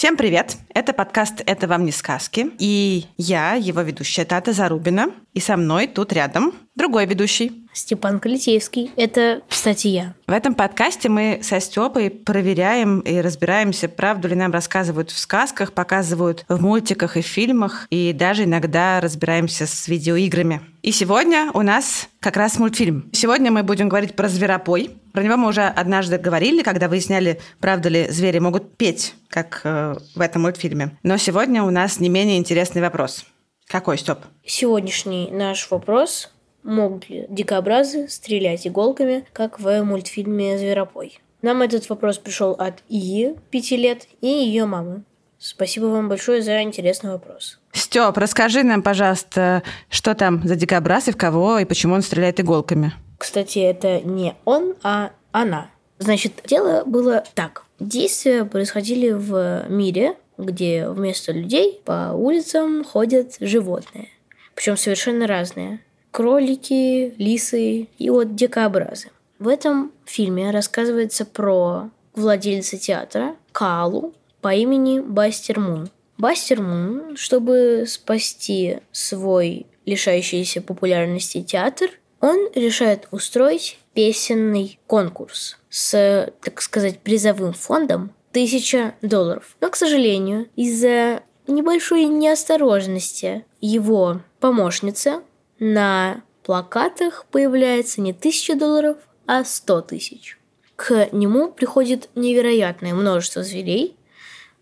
Всем привет! Это подкаст «Это вам не сказки». И я, его ведущая Тата Зарубина. И со мной тут рядом другой ведущий. Степан Калитеевский. Это, кстати, я. В этом подкасте мы со Степой проверяем и разбираемся, правду ли нам рассказывают в сказках, показывают в мультиках и фильмах, и даже иногда разбираемся с видеоиграми. И сегодня у нас как раз мультфильм. Сегодня мы будем говорить про зверопой. Про него мы уже однажды говорили, когда выясняли, правда ли звери могут петь, как э, в этом мультфильме. Но сегодня у нас не менее интересный вопрос. Какой, Степ? Сегодняшний наш вопрос – могут ли дикобразы стрелять иголками, как в мультфильме «Зверопой»? Нам этот вопрос пришел от Ии, 5 лет, и ее мамы. Спасибо вам большое за интересный вопрос. Степ, расскажи нам, пожалуйста, что там за дикобраз и в кого, и почему он стреляет иголками. Кстати, это не он, а она. Значит, дело было так. Действия происходили в мире, где вместо людей по улицам ходят животные. Причем совершенно разные. Кролики, лисы и вот дикообразы. В этом фильме рассказывается про владельца театра Калу по имени Бастер Мун. Бастер Мун, чтобы спасти свой лишающийся популярности театр, он решает устроить песенный конкурс с, так сказать, призовым фондом тысяча долларов. Но, к сожалению, из-за небольшой неосторожности его помощница на плакатах появляется не тысяча долларов, а сто тысяч. К нему приходит невероятное множество зверей,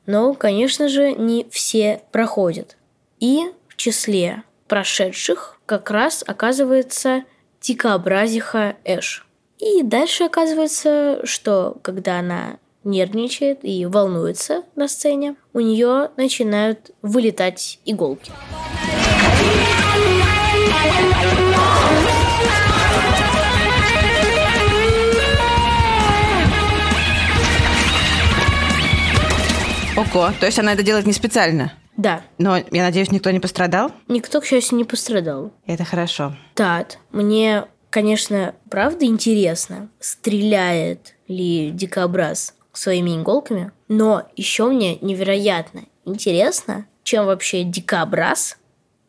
но, конечно же, не все проходят. И в числе прошедших как раз оказывается дикообразиха Эш. И дальше оказывается, что когда она нервничает и волнуется на сцене, у нее начинают вылетать иголки. Ого, то есть она это делает не специально? Да, Но, я надеюсь, никто не пострадал? никто, к счастью, не пострадал. Это хорошо. Тат, мне, конечно, правда интересно, стреляет ли дикобраз своими иголками, но еще мне невероятно интересно, чем вообще дикобраз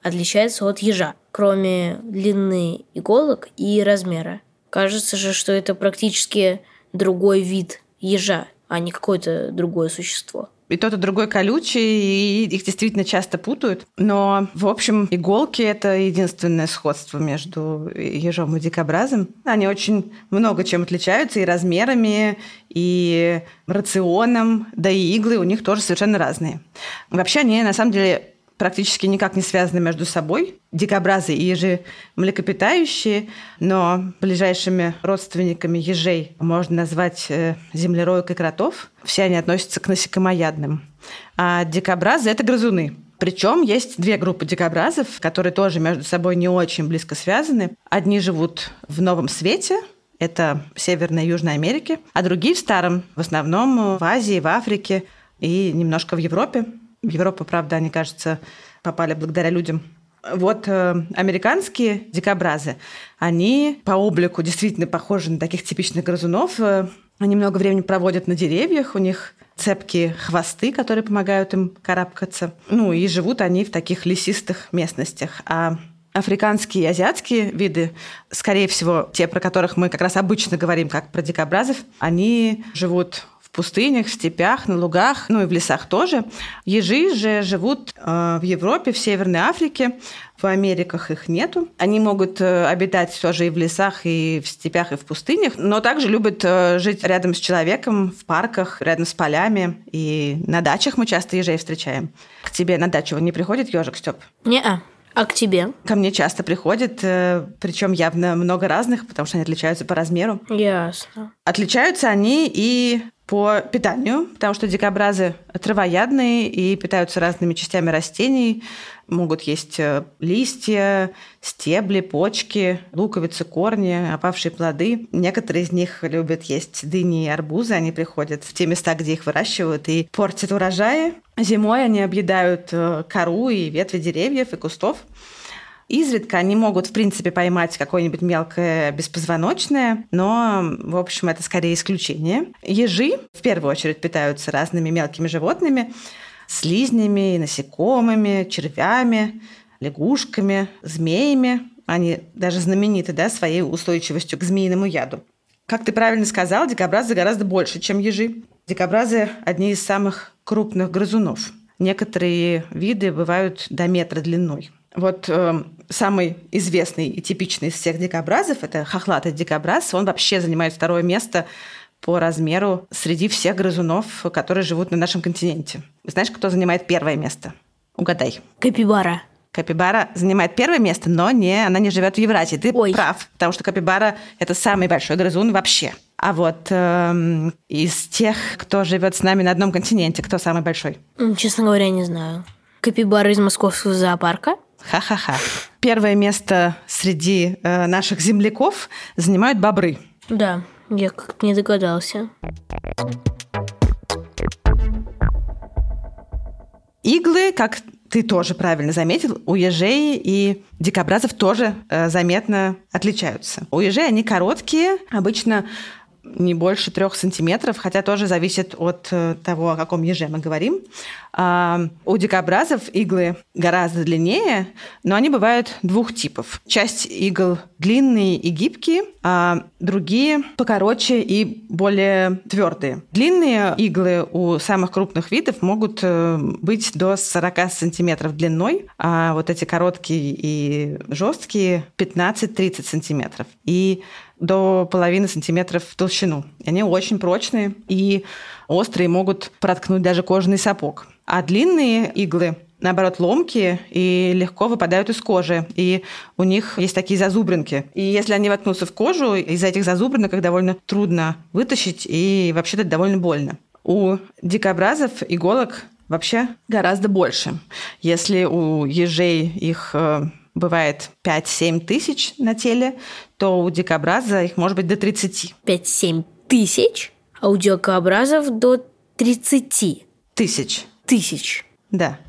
отличается от ежа, кроме длины иголок и размера. Кажется же, что это практически другой вид ежа, а не какое-то другое существо. И тот, и другой колючий, и их действительно часто путают. Но, в общем, иголки – это единственное сходство между ежом и дикобразом. Они очень много чем отличаются и размерами, и рационом, да и иглы у них тоже совершенно разные. Вообще они, на самом деле, практически никак не связаны между собой. Дикобразы и ежи млекопитающие, но ближайшими родственниками ежей можно назвать э, землероек и кротов. Все они относятся к насекомоядным. А дикобразы – это грызуны. Причем есть две группы дикобразов, которые тоже между собой не очень близко связаны. Одни живут в Новом Свете, это Северная и Южная Америки, а другие в Старом, в основном в Азии, в Африке и немножко в Европе. В Европу, правда, они, кажется, попали благодаря людям. Вот э, американские дикобразы, они по облику действительно похожи на таких типичных грызунов. Э, Они много времени проводят на деревьях, у них цепкие хвосты, которые помогают им карабкаться. Ну и живут они в таких лесистых местностях. А африканские и азиатские виды, скорее всего, те, про которых мы как раз обычно говорим, как про дикобразов, они живут в пустынях, в степях, на лугах, ну и в лесах тоже. Ежи же живут э, в Европе, в Северной Африке, в Америках их нету. Они могут э, обитать тоже и в лесах, и в степях, и в пустынях, но также любят э, жить рядом с человеком, в парках, рядом с полями. И на дачах мы часто ежей встречаем. К тебе на дачу не приходит ежик, Степ? Не-а. А к тебе? Ко мне часто приходит, причем явно много разных, потому что они отличаются по размеру. Ясно. Отличаются они и по питанию, потому что дикобразы травоядные и питаются разными частями растений, могут есть э, листья, стебли, почки, луковицы, корни, опавшие плоды. Некоторые из них любят есть дыни и арбузы. Они приходят в те места, где их выращивают, и портят урожаи. Зимой они объедают э, кору и ветви деревьев и кустов. Изредка они могут, в принципе, поймать какое-нибудь мелкое беспозвоночное, но, в общем, это скорее исключение. Ежи в первую очередь питаются разными мелкими животными, слизнями, насекомыми, червями, лягушками, змеями. Они даже знамениты да, своей устойчивостью к змеиному яду. Как ты правильно сказал, дикобразы гораздо больше, чем ежи. Дикобразы – одни из самых крупных грызунов. Некоторые виды бывают до метра длиной. Вот э, самый известный и типичный из всех дикобразов – это хохлатый дикобраз. Он вообще занимает второе место по размеру среди всех грызунов, которые живут на нашем континенте. Знаешь, кто занимает первое место? Угадай. Капибара. Капибара занимает первое место, но не, она не живет в Евразии. Ты Ой. прав, потому что капибара – это самый большой грызун вообще. А вот эм, из тех, кто живет с нами на одном континенте, кто самый большой? Честно говоря, не знаю. Капибара из московского зоопарка. Ха-ха-ха. Первое место среди э, наших земляков занимают бобры. Да, я как-то не догадался. Иглы, как ты тоже правильно заметил, у ежей и дикобразов тоже э, заметно отличаются. У ежей они короткие, обычно не больше трех сантиметров, хотя тоже зависит от э, того, о каком еже мы говорим. А, у дикобразов иглы гораздо длиннее, но они бывают двух типов. Часть игл длинные и гибкие, а другие покороче и более твердые. Длинные иглы у самых крупных видов могут э, быть до 40 сантиметров длиной, а вот эти короткие и жесткие 15-30 сантиметров. И до половины сантиметров в толщину. Они очень прочные и острые, могут проткнуть даже кожаный сапог. А длинные иглы наоборот, ломкие и легко выпадают из кожи. И у них есть такие зазубринки. И если они воткнутся в кожу, из-за этих зазубринок их довольно трудно вытащить, и вообще-то довольно больно. У дикобразов иголок вообще гораздо больше. Если у ежей их э, бывает 5-7 тысяч на теле, то у дикобраза их может быть до 30 5-7 тысяч, а у дикобразов до 30 тысяч. тысяч. Да.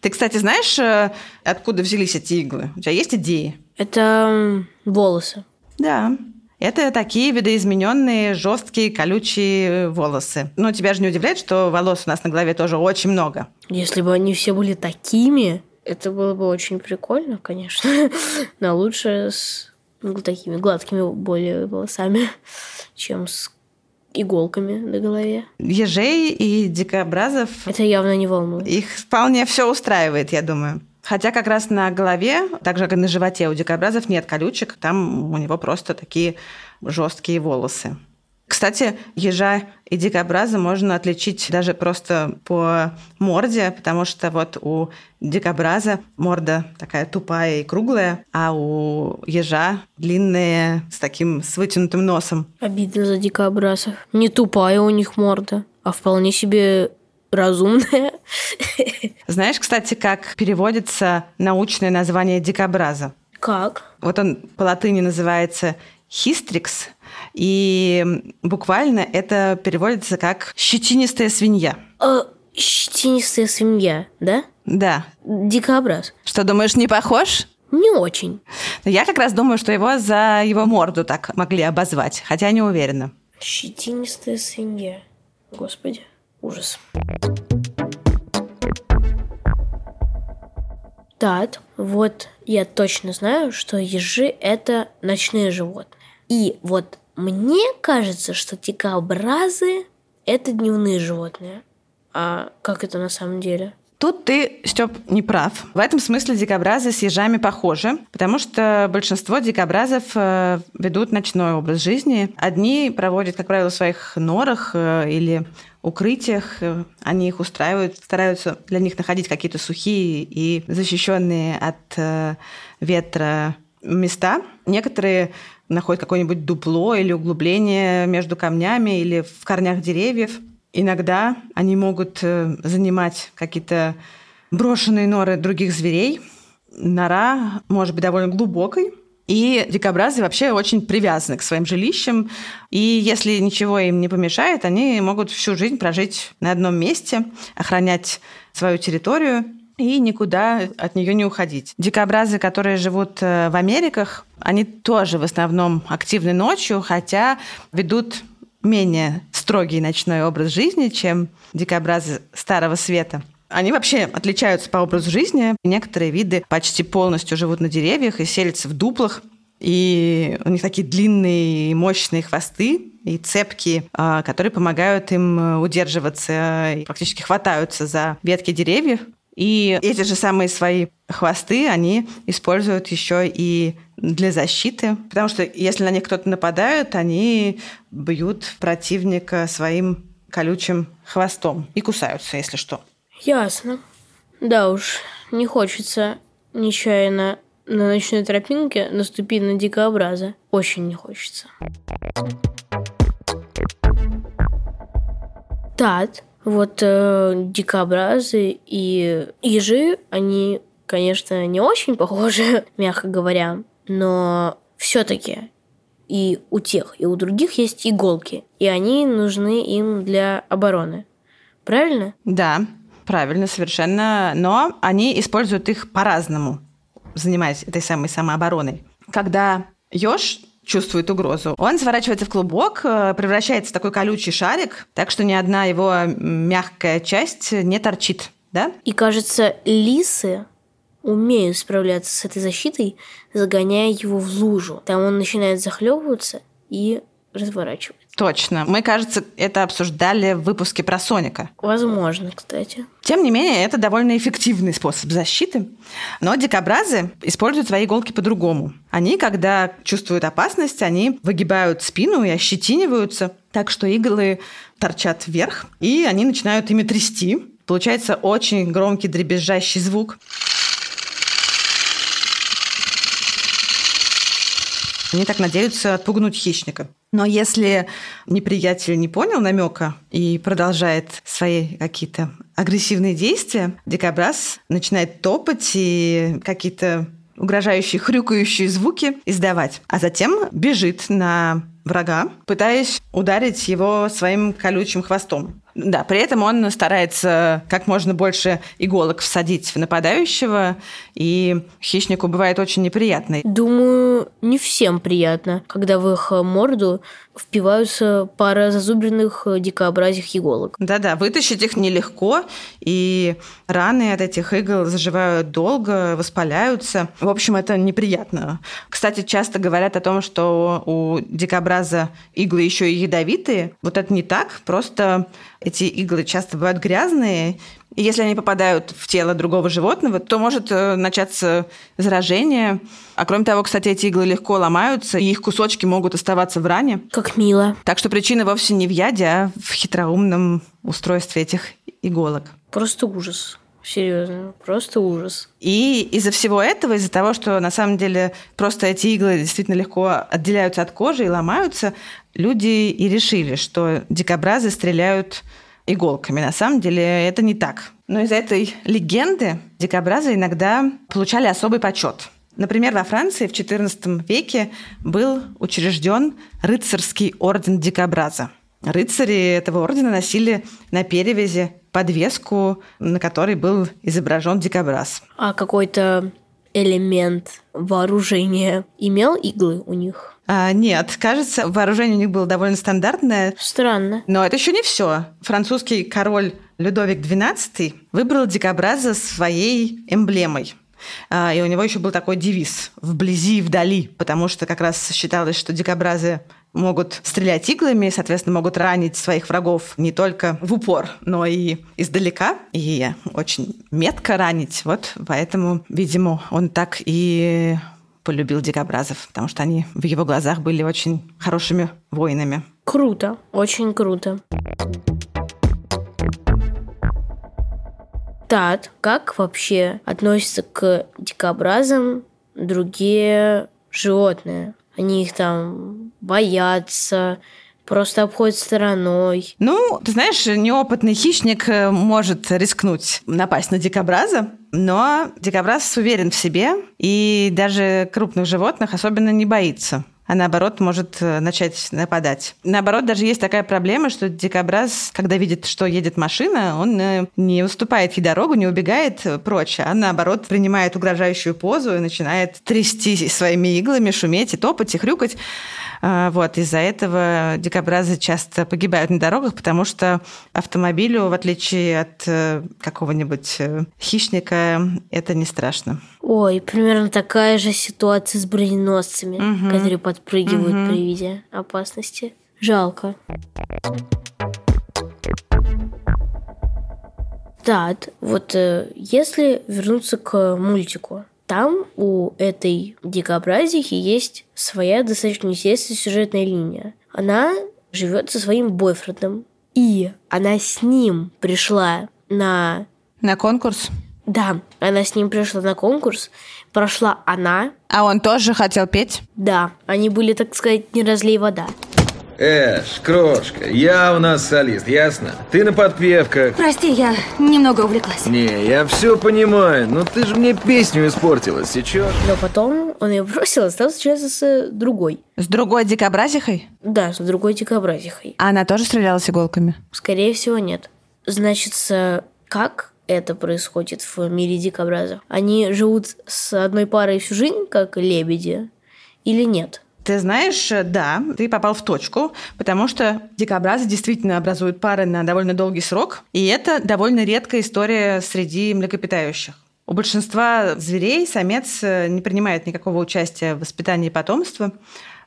Ты, кстати, знаешь, э, откуда взялись эти иглы? У тебя есть идеи? Это волосы. Да. Это такие видоизмененные, жесткие, колючие волосы. Но тебя же не удивляет, что волос у нас на голове тоже очень много. Если бы они все были такими, это было бы очень прикольно, конечно. Но лучше с ну, такими гладкими более волосами, чем с иголками на голове. Ежей и дикобразов Это явно не волнует. их вполне все устраивает, я думаю. Хотя как раз на голове, так же как и на животе у дикобразов нет колючек, там у него просто такие жесткие волосы. Кстати, ежа и дикобраза можно отличить даже просто по морде, потому что вот у дикобраза морда такая тупая и круглая, а у ежа длинная с таким с вытянутым носом. Обидно за дикобразов. Не тупая у них морда, а вполне себе разумная. Знаешь, кстати, как переводится научное название дикобраза? Как? Вот он по латыни называется хистрикс, и буквально это переводится как щетинистая свинья. А, щетинистая свинья, да? Да. Дикобраз. Что, думаешь, не похож? Не очень. Я как раз думаю, что его за его морду так могли обозвать, хотя не уверена. Щетинистая свинья. Господи, ужас. Так, вот я точно знаю, что ежи – это ночные животные. И вот мне кажется, что дикобразы – это дневные животные. А как это на самом деле? Тут ты, Степ, не прав. В этом смысле дикобразы с ежами похожи, потому что большинство дикобразов э, ведут ночной образ жизни. Одни проводят, как правило, в своих норах э, или укрытиях. Они их устраивают, стараются для них находить какие-то сухие и защищенные от э, ветра места. Некоторые находят какое-нибудь дупло или углубление между камнями или в корнях деревьев. Иногда они могут э, занимать какие-то брошенные норы других зверей. Нора может быть довольно глубокой, и дикобразы вообще очень привязаны к своим жилищам. И если ничего им не помешает, они могут всю жизнь прожить на одном месте, охранять свою территорию и никуда от нее не уходить. Дикобразы, которые живут э, в Америках, они тоже в основном активны ночью, хотя ведут менее строгий ночной образ жизни, чем дикобразы Старого Света. Они вообще отличаются по образу жизни. Некоторые виды почти полностью живут на деревьях и селятся в дуплах. И у них такие длинные и мощные хвосты и цепки, а, которые помогают им удерживаться и практически хватаются за ветки деревьев. И эти же самые свои хвосты они используют еще и для защиты, потому что если на них кто-то нападает, они бьют противника своим колючим хвостом и кусаются, если что. Ясно. Да уж, не хочется нечаянно на ночной тропинке наступить на дикообраза. Очень не хочется. Тат, вот э, дикообразы и ежи, они, конечно, не очень похожи, мягко говоря, но все-таки и у тех, и у других есть иголки, и они нужны им для обороны. Правильно? Да, Правильно, совершенно. Но они используют их по-разному, занимаясь этой самой самообороной. Когда еж чувствует угрозу, он сворачивается в клубок, э, превращается в такой колючий шарик, так что ни одна его мягкая часть не торчит. Да? И кажется, лисы умеют справляться с этой защитой, загоняя его в лужу. Там он начинает захлебываться и разворачивать. Точно. Мы, кажется, это обсуждали в выпуске про Соника. Возможно, кстати. Тем не менее, это довольно эффективный способ защиты. Но дикобразы используют свои иголки по-другому. Они, когда чувствуют опасность, они выгибают спину и ощетиниваются, так что иглы торчат вверх, и они начинают ими трясти. Получается очень громкий дребезжащий звук. Они так надеются отпугнуть хищника. Но если неприятель не понял намека и продолжает свои какие-то агрессивные действия, дикобраз начинает топать и какие-то угрожающие хрюкающие звуки издавать, а затем бежит на врага, пытаясь ударить его своим колючим хвостом. Да, при этом он старается как можно больше иголок всадить в нападающего, и хищнику бывает очень неприятно. Думаю, не всем приятно, когда в их морду впиваются пара зазубренных дикообразих иголок. Да-да, вытащить их нелегко, и раны от этих игл заживают долго, воспаляются. В общем, это неприятно. Кстати, часто говорят о том, что у дикобраза иглы еще и ядовитые. Вот это не так, просто эти иглы часто бывают грязные, и если они попадают в тело другого животного, то может э, начаться заражение. А кроме того, кстати, эти иглы легко ломаются, и их кусочки могут оставаться в ране. Как мило. Так что причина вовсе не в яде, а в хитроумном устройстве этих иголок. Просто ужас. Серьезно, просто ужас. И из-за всего этого, из-за того, что на самом деле просто эти иглы действительно легко отделяются от кожи и ломаются, люди и решили, что дикобразы стреляют иголками. На самом деле это не так. Но из-за этой легенды дикобразы иногда получали особый почет. Например, во Франции в XIV веке был учрежден рыцарский орден дикобраза. Рыцари этого ордена носили на перевязи подвеску, на которой был изображен дикобраз. А какой-то элемент вооружения имел иглы у них? А, нет, кажется, вооружение у них было довольно стандартное. Странно. Но это еще не все. Французский король Людовик XII выбрал дикобраза своей эмблемой. А, и у него еще был такой девиз «вблизи и вдали», потому что как раз считалось, что дикобразы могут стрелять иглами, соответственно, могут ранить своих врагов не только в упор, но и издалека, и очень метко ранить. Вот поэтому, видимо, он так и полюбил дикобразов, потому что они в его глазах были очень хорошими воинами. Круто, очень круто. Тат, как вообще относятся к дикобразам другие животные? Они их там боятся, просто обходят стороной. Ну, ты знаешь, неопытный хищник э, может рискнуть напасть на дикобраза, но дикобраз уверен в себе и даже крупных животных особенно не боится а наоборот может э, начать нападать. Наоборот, даже есть такая проблема, что дикобраз, когда видит, что едет машина, он э, не уступает ей дорогу, не убегает прочь, а наоборот принимает угрожающую позу и начинает трясти своими иглами, шуметь и топать, и хрюкать. А, вот, из-за этого дикобразы часто погибают на дорогах, потому что автомобилю, в отличие от э, какого-нибудь э, хищника, это не страшно. Ой, примерно такая же ситуация с броненосцами, угу. которые подпрыгивают угу. при виде опасности. Жалко. Да, вот э, если вернуться к мультику, там у этой дикобразихи есть своя достаточно естественная сюжетная линия. Она живет со своим бойфрендом, и она с ним пришла на... На конкурс? Да, она с ним пришла на конкурс, прошла она. А он тоже хотел петь? Да, они были, так сказать, не разлей вода. Эш, крошка, я у нас солист, ясно? Ты на подпевках. Прости, я немного увлеклась. Не, я все понимаю, но ты же мне песню испортила, сейчас. Но потом он ее бросил и стал встречаться с другой. С другой дикобразихой? Да, с другой дикобразихой. А она тоже стрелялась иголками? Скорее всего, нет. Значит, как это происходит в мире дикобразов? Они живут с одной парой всю жизнь, как лебеди, или нет? Ты знаешь, э, да, ты попал в точку, потому что дикобразы действительно образуют пары на довольно долгий срок, и это довольно редкая история среди млекопитающих. У большинства зверей самец э, не принимает никакого участия в воспитании потомства,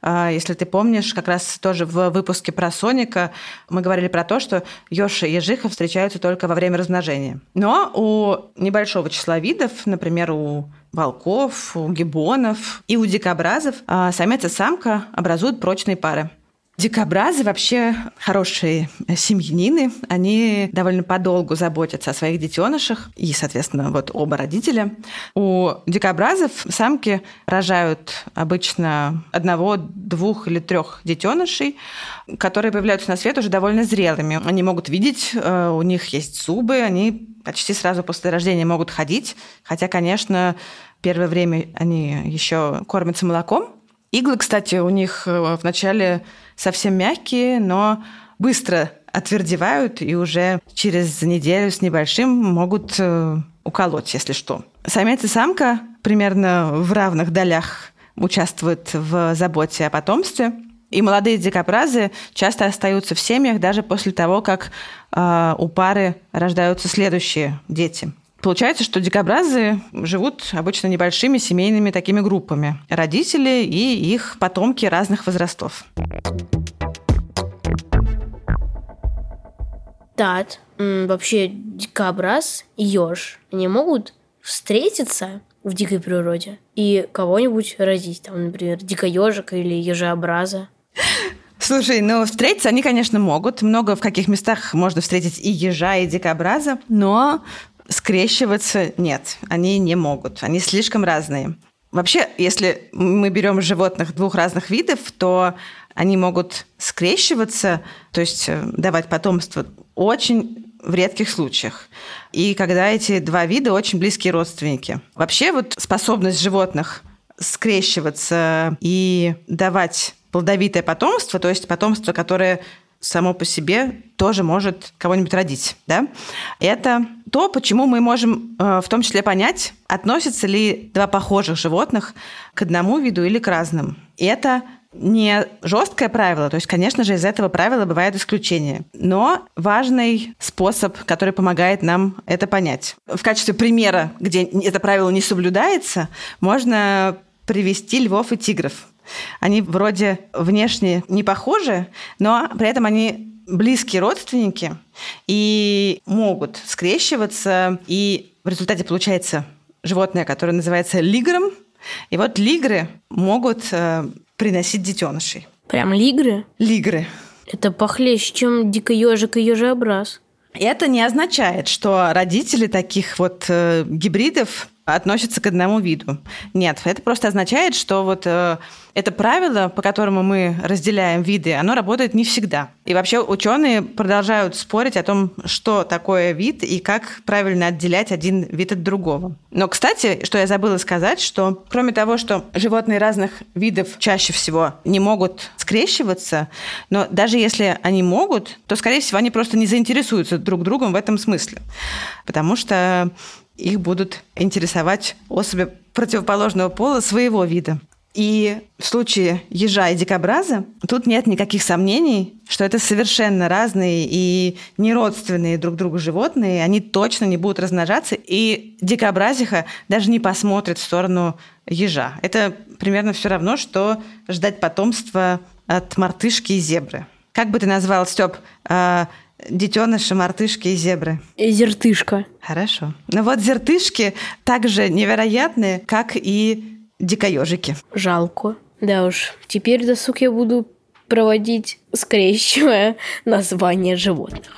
если ты помнишь, как раз тоже в выпуске про Соника мы говорили про то, что Ёша и ежиха встречаются только во время размножения. Но у небольшого числа видов, например, у волков, у гибонов и у дикобразов а, самец и самка образуют прочные пары. Дикобразы вообще хорошие семьянины. Они довольно подолгу заботятся о своих детенышах и, соответственно, вот оба родителя. У дикобразов самки рожают обычно одного, двух или трех детенышей, которые появляются на свет уже довольно зрелыми. Они могут видеть, э, у них есть зубы, они почти сразу после рождения могут ходить, хотя, конечно, первое время они еще кормятся молоком. Иглы, кстати, у них э, вначале совсем мягкие, но быстро отвердевают и уже через неделю с небольшим могут э, уколоть, если что. Самец и самка примерно в равных долях участвуют в заботе о потомстве. И молодые дикобразы часто остаются в семьях даже после того, как э, у пары рождаются следующие дети. Получается, что дикобразы живут обычно небольшими семейными такими группами. Родители и их потомки разных возрастов. Да, вообще дикобраз и еж, они могут встретиться в дикой природе и кого-нибудь родить, там, например, дикоежика или ежеобраза. Слушай, ну встретиться они, конечно, могут. Много в каких местах можно встретить и ежа, и дикобраза, но скрещиваться нет, они не могут, они слишком разные. Вообще, если мы берем животных двух разных видов, то они могут скрещиваться, то есть э, давать потомство очень в редких случаях. И когда эти два вида очень близкие родственники. Вообще вот способность животных скрещиваться и давать плодовитое потомство, то есть потомство, которое само по себе тоже может кого-нибудь родить. Да? Это то, почему мы можем э, в том числе понять, относятся ли два похожих животных к одному виду или к разным. Это не жесткое правило, то есть, конечно же, из этого правила бывают исключения, но важный способ, который помогает нам это понять. В качестве примера, где это правило не соблюдается, можно привести львов и тигров. Они вроде внешне не похожи, но при этом они близкие родственники и могут скрещиваться, и в результате получается животное, которое называется лигром. И вот лигры могут э, приносить детенышей. Прям лигры? Лигры. Это похлеще, чем дикоежик и ежеобраз. Это не означает, что родители таких вот э, гибридов относятся к одному виду. Нет, это просто означает, что вот э, это правило, по которому мы разделяем виды, оно работает не всегда. И вообще ученые продолжают спорить о том, что такое вид и как правильно отделять один вид от другого. Но, кстати, что я забыла сказать, что кроме того, что животные разных видов чаще всего не могут скрещиваться, но даже если они могут, то, скорее всего, они просто не заинтересуются друг другом в этом смысле. Потому что их будут интересовать особи противоположного пола своего вида. И в случае ежа и дикобраза тут нет никаких сомнений, что это совершенно разные и неродственные друг другу животные. Они точно не будут размножаться, и дикобразиха даже не посмотрит в сторону ежа. Это примерно все равно, что ждать потомства от мартышки и зебры. Как бы ты назвал, Степ, детеныша мартышки и зебры? Зертышка. Хорошо. Ну вот зертышки также невероятные, как и дикоежики. Жалко. Да уж, теперь досуг я буду проводить, скрещивая названия животных.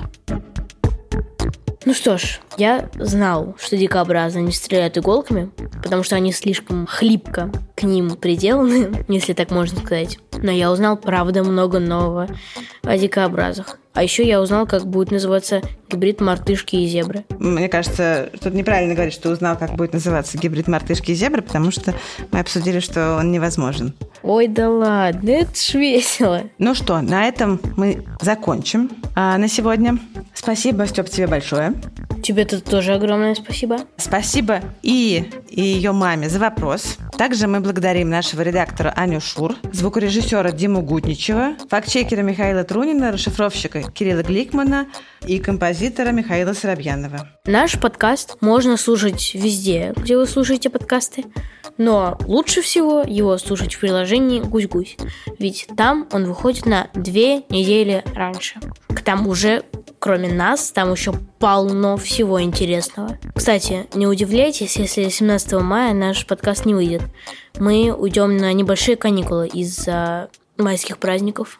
Ну что ж, я знал, что дикообразы не стреляют иголками, потому что они слишком хлипко к ним приделаны, если так можно сказать. Но я узнал, правда, много нового о дикообразах. А еще я узнал, как будет называться гибрид мартышки и зебры. Мне кажется, тут неправильно говорить, что узнал, как будет называться гибрид мартышки и зебры, потому что мы обсудили, что он невозможен. Ой, да ладно, это ж весело. Ну что, на этом мы закончим а, на сегодня. Спасибо, Степ, тебе большое. Тебе тут тоже огромное спасибо. Спасибо и, и ее маме за вопрос. Также мы благодарим нашего редактора Аню Шур, звукорежиссера Диму Гутничева, фактчекера Михаила Трунина, расшифровщика Кирилла Гликмана и композитора Михаила Соробьянова. Наш подкаст можно слушать везде, где вы слушаете подкасты, но лучше всего его слушать в приложении «Гусь-Гусь», ведь там он выходит на две недели раньше. К тому же, кроме нас, там еще полно всего интересного. Кстати, не удивляйтесь, если 17 мая наш подкаст не выйдет. Мы уйдем на небольшие каникулы из-за майских праздников.